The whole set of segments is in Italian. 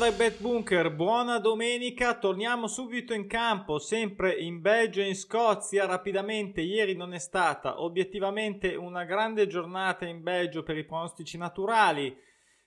Dai Bet Bunker, buona domenica, torniamo subito in campo, sempre in Belgio e in Scozia, rapidamente, ieri non è stata obiettivamente una grande giornata in Belgio per i pronostici naturali,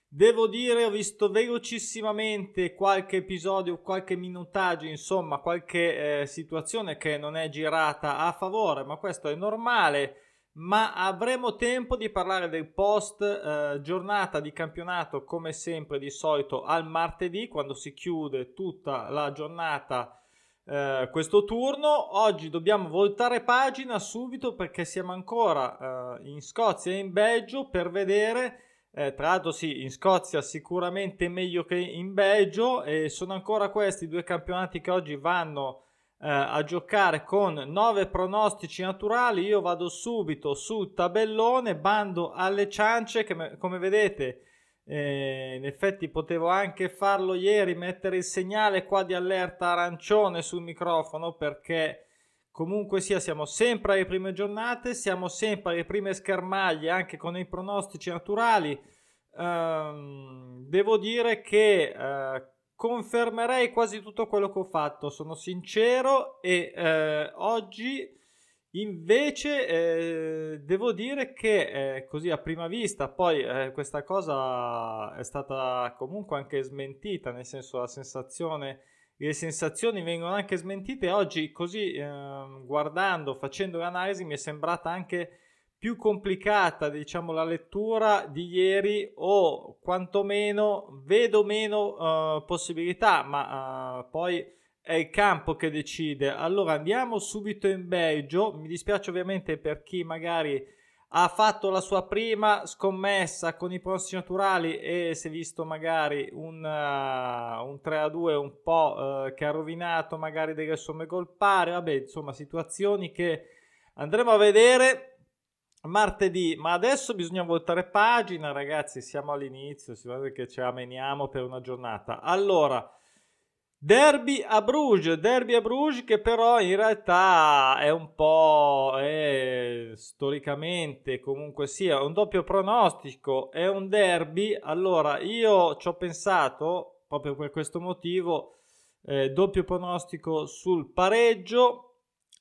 devo dire ho visto velocissimamente qualche episodio, qualche minutaggio, insomma qualche eh, situazione che non è girata a favore, ma questo è normale ma avremo tempo di parlare del post eh, giornata di campionato come sempre di solito al martedì quando si chiude tutta la giornata eh, questo turno. Oggi dobbiamo voltare pagina subito perché siamo ancora eh, in Scozia e in Belgio per vedere eh, tra l'altro sì in Scozia sicuramente meglio che in Belgio e sono ancora questi due campionati che oggi vanno eh, a giocare con 9 pronostici naturali. Io vado subito sul tabellone, bando alle ciance che come vedete eh, in effetti potevo anche farlo ieri, mettere il segnale qua di allerta arancione sul microfono perché comunque sia siamo sempre alle prime giornate, siamo sempre alle prime schermaglie anche con i pronostici naturali. Um, devo dire che uh, confermerei quasi tutto quello che ho fatto, sono sincero e eh, oggi invece eh, devo dire che eh, così a prima vista, poi eh, questa cosa è stata comunque anche smentita, nel senso la sensazione, le sensazioni vengono anche smentite, oggi così ehm, guardando, facendo l'analisi mi è sembrata anche più complicata, diciamo, la lettura di ieri o quantomeno vedo meno uh, possibilità, ma uh, poi è il campo che decide. Allora andiamo subito in Belgio. Mi dispiace ovviamente per chi magari ha fatto la sua prima scommessa con i pronostici naturali e si è visto magari un, uh, un 3 a 2 un po' che ha rovinato magari delle somme gol pari. Vabbè, insomma, situazioni che andremo a vedere martedì, ma adesso bisogna voltare pagina, ragazzi, siamo all'inizio, si vede che ci ameniamo per una giornata. Allora, derby a Bruges, derby a Bruges che però in realtà è un po' è, storicamente comunque sia un doppio pronostico, è un derby. Allora, io ci ho pensato proprio per questo motivo, eh, doppio pronostico sul pareggio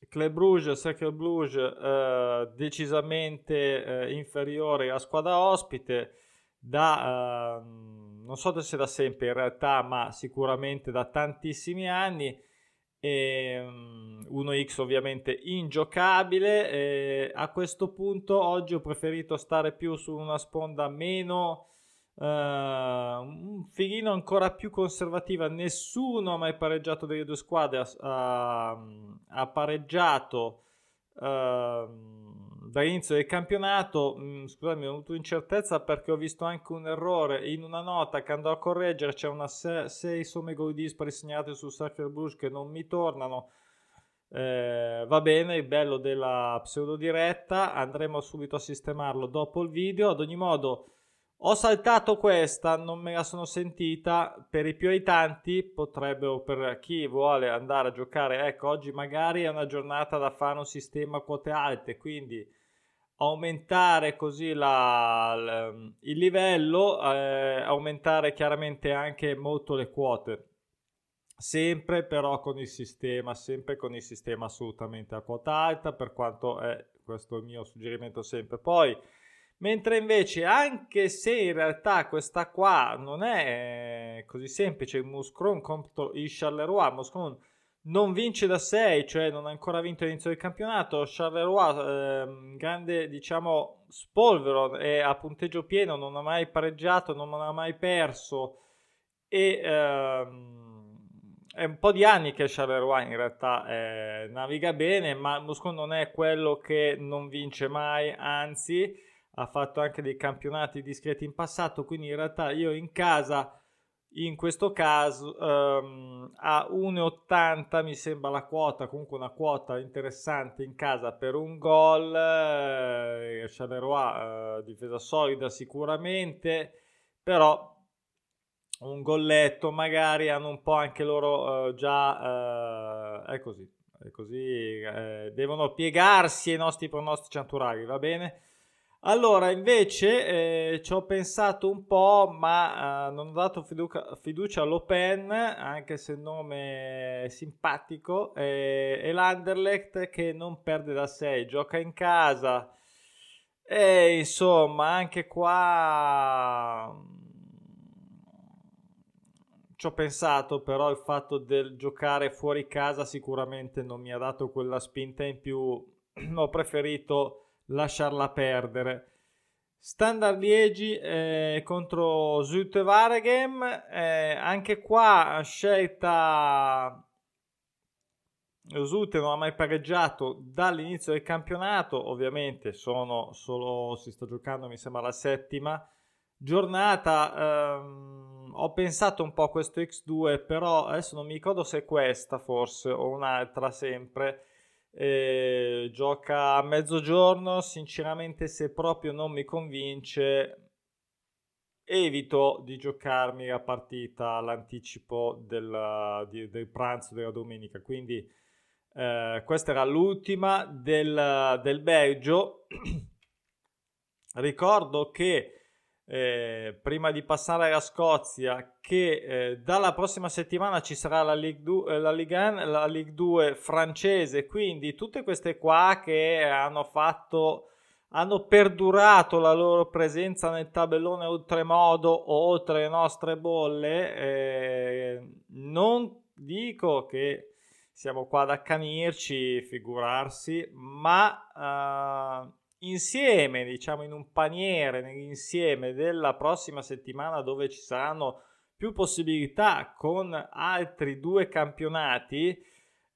Club Bruges, Cercle Bruges eh, decisamente eh, inferiore a squadra ospite da eh, non so se da sempre in realtà ma sicuramente da tantissimi anni. E, um, 1x ovviamente ingiocabile e a questo punto oggi ho preferito stare più su una sponda meno Uh, un filino ancora più conservativa. Nessuno ha mai pareggiato delle due squadre. Ha, pareggiato uh, dall'inizio del campionato. Mm, scusami, ho avuto incertezza perché ho visto anche un errore in una nota che andò a correggere. C'è una 6 somme gol dispari segnate su Sacre Bruges che non mi tornano. Eh, va bene, il bello della pseudo diretta. Andremo subito a sistemarlo dopo il video. Ad ogni modo. Ho saltato questa, non me la sono sentita. Per i più aitanti potrebbero, per chi vuole andare a giocare, ecco, oggi magari è una giornata da fare un sistema a quote alte, quindi aumentare così la, la, il livello, eh, aumentare chiaramente anche molto le quote. Sempre però con il sistema, sempre con il sistema assolutamente a quota alta, per quanto è questo il mio suggerimento sempre. Poi Mentre invece, anche se in realtà questa qua non è eh, così semplice, Muscron contro il Charleroi, Muscron non vince da 6, cioè non ha ancora vinto all'inizio del campionato. Charleroi, eh, grande diciamo spolvero, è a punteggio pieno, non ha mai pareggiato, non ha mai perso. E ehm, è un po' di anni che Charleroi in realtà eh, naviga bene, ma Muscron non è quello che non vince mai, anzi ha fatto anche dei campionati discreti in passato, quindi in realtà io in casa, in questo caso, um, a 1,80 mi sembra la quota, comunque una quota interessante in casa per un gol, eh, Charleroi eh, difesa solida sicuramente, però un golletto magari hanno un po' anche loro eh, già, eh, è così, è così, eh, devono piegarsi ai nostri pronostici naturali, va bene? Allora, invece, eh, ci ho pensato un po', ma eh, non ho dato fiducia, fiducia all'Open, anche se il nome è simpatico, eh, e l'Anderlecht che non perde da 6, gioca in casa. E insomma, anche qua ci ho pensato, però il fatto del giocare fuori casa sicuramente non mi ha dato quella spinta in più. ho preferito lasciarla perdere. Standard Liegi eh, contro Zutte Varegem, eh, anche qua scelta Zutte non ha mai pareggiato dall'inizio del campionato, ovviamente sono solo, si sta giocando mi sembra la settima giornata, ehm, ho pensato un po' a questo X2, però adesso non mi ricordo se è questa forse o un'altra sempre, eh, gioca a mezzogiorno, sinceramente se proprio non mi convince evito di giocarmi la partita all'anticipo del, del pranzo della domenica, quindi eh, questa era l'ultima del, del Belgio. Ricordo che eh, prima di passare alla Scozia, che eh, dalla prossima settimana ci sarà la Ligue 2, eh, la Ligue 1, la Ligue 2 francese, quindi tutte queste qua che hanno fatto hanno perdurato la loro presenza nel tabellone oltremodo o oltre le nostre bolle. Eh, non dico che siamo qua ad accanirci, figurarsi, ma uh, insieme, diciamo in un paniere, nell'insieme della prossima settimana dove ci saranno più possibilità con altri due campionati,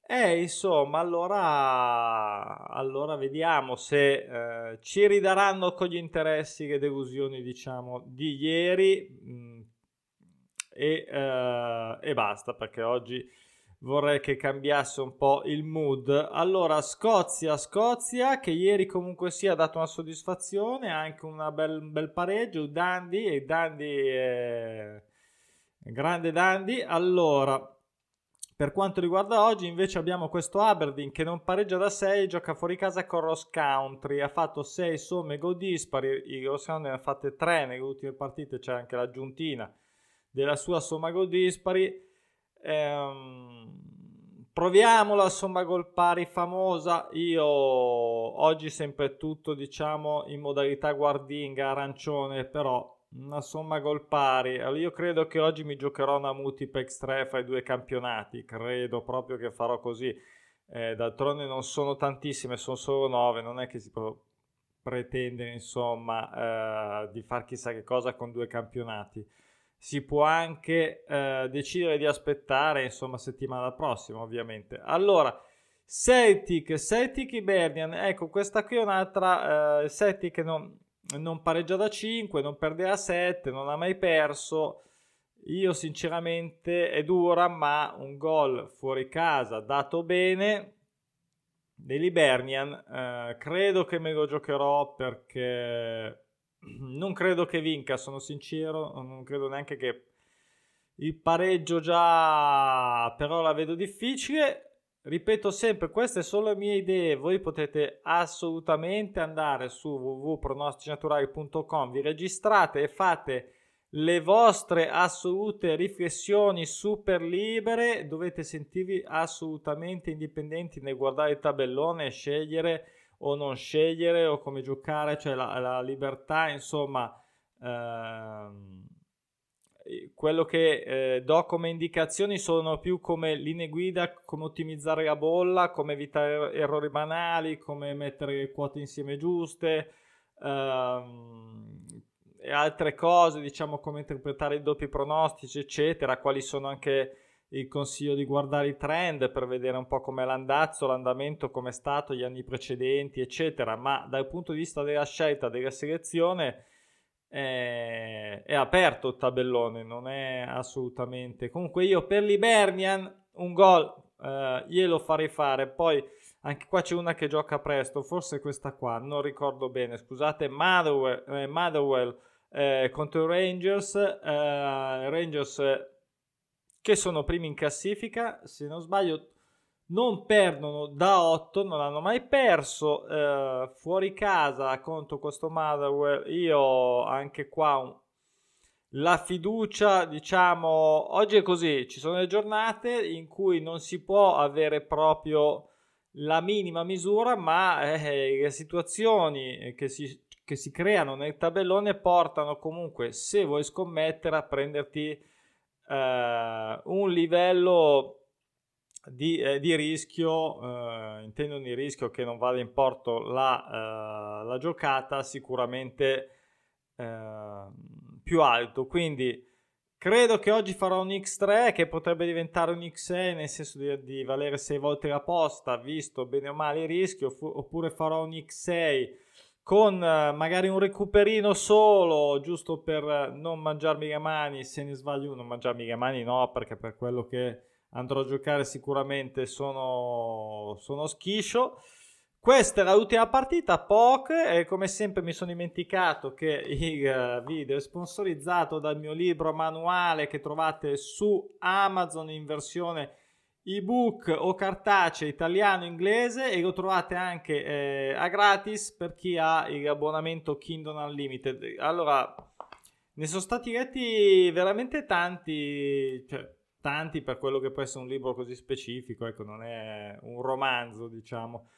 e insomma, allora, allora vediamo se eh, ci ridaranno con gli interessi le delusioni, diciamo, di ieri mh, mm, e, eh, e basta, perché oggi vorrei che cambiasse un po' il mood. Allora, Scozia, Scozia, che ieri comunque sia ha dato una soddisfazione, anche un bel, pareggio, Dandy, e Dandy grande Dandy. Allora, per quanto riguarda oggi, invece abbiamo questo Aberdeen che non pareggia da 6, gioca fuori casa con Ross Country, ha fatto 6 somme gol dispari, i Ross Country ne ha fatte 3 nelle ultime partite, c'è anche l'aggiuntina della sua somma gol dispari Ehm, proviamo la somma gol pari famosa. Io oggi sempre tutto diciamo in modalità guardinga arancione, però una somma gol pari. Allora, io credo che oggi mi giocherò una multiplex 3 fra i due campionati. Credo proprio che farò così. Eh, d'altronde non sono tantissime, sono solo 9. Non è che si può pretendere insomma eh, di far chissà che cosa con due campionati si può anche eh, decidere di aspettare, insomma, settimana prossima, ovviamente. Allora, Celtic, Celtic Ibernian, ecco, questa qui è un'altra eh, Celtic non, non pareggia da 5, non perde a 7, non ha mai perso. Io sinceramente è dura, ma un gol fuori casa dato bene dell'Ibernian, eh, credo che me lo giocherò perché non credo che vinca, sono sincero, non credo neanche che il pareggio già però la vedo difficile. Ripeto sempre, queste sono le mie idee, voi potete assolutamente andare su www.pronosticinaturali.com, vi registrate e fate le vostre assolute riflessioni super libere, dovete sentirvi assolutamente indipendenti nel guardare il tabellone e scegliere o non scegliere o come giocare, cioè la, la libertà, insomma, ehm, quello che eh, do come indicazioni sono più come linee guida, come ottimizzare la bolla, come evitare errori banali, come mettere le quote insieme giuste. Ehm, e altre cose, diciamo come interpretare i doppi pronostici, eccetera, quali sono anche il consiglio di guardare i trend per vedere un po' com'è l'andazzo, l'andamento, come è stato gli anni precedenti, eccetera, ma dal punto di vista della scelta, della selezione, è, è aperto il tabellone, non è assolutamente... Comunque io per l'Ibernian un gol eh, glielo farei fare, poi anche qua c'è una che gioca presto, forse questa qua, non ricordo bene, scusate, Motherwell, eh, Motherwell eh, contro Rangers, eh, Rangers che sono primi in classifica, se non sbaglio non perdono da 8, non hanno mai perso. Eh, fuori casa contro questo Motherwell, io anche qua un, la fiducia, diciamo, oggi è così, ci sono le giornate in cui non si può avere proprio la minima misura, ma eh, le situazioni che si, che si creano nel tabellone portano comunque, se vuoi scommettere, a prenderti eh, un livello di, eh, di rischio, eh, intendo di rischio che non vada in porto la, eh, la giocata, sicuramente eh, più alto. Quindi credo che oggi farò un X3 che potrebbe diventare un X6 nel senso di, di valere 6 volte la posta, visto bene o male il rischio, oppure farò un X6 con uh, magari un recuperino solo, giusto per non mangiarmi le mani, se ne sbaglio non mangiarmi le mani no, perché per quello che andrò a giocare sicuramente sono, sono schiscio. Questa era l'ultima partita, POC, e come sempre mi sono dimenticato che il eh, video è sponsorizzato dal mio libro manuale che trovate su Amazon in versione ebook o cartaceo italiano-inglese e lo trovate anche eh, a gratis per chi ha l'abbonamento Kingdom Unlimited. Allora, ne sono stati letti veramente tanti, cioè, tanti per quello che può essere un libro così specifico, ecco, non è un romanzo, diciamo,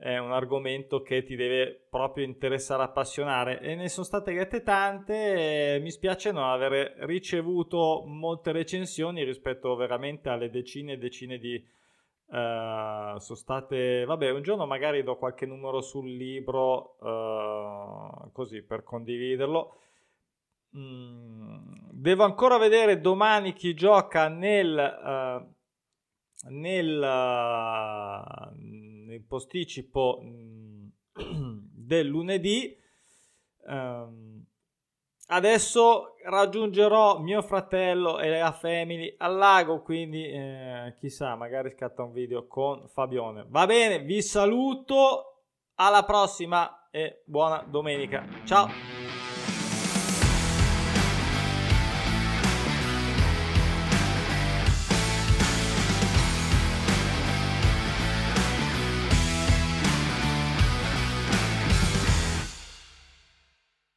è un argomento che ti deve proprio interessare, appassionare. E ne sono state lette tante, e mi spiace non aver ricevuto molte recensioni rispetto veramente alle decine e decine di Uh, sono state vabbè un giorno magari do qualche numero sul libro uh, così per condividerlo. Mm, devo ancora vedere domani chi gioca nel, uh, nel, nel posticipo mm, del lunedì. Um, adesso raggiungerò mio fratello e la family al lago, quindi eh, chissà, magari scatta un video con Fabione. Va bene, vi saluto, alla prossima e buona domenica. Ciao!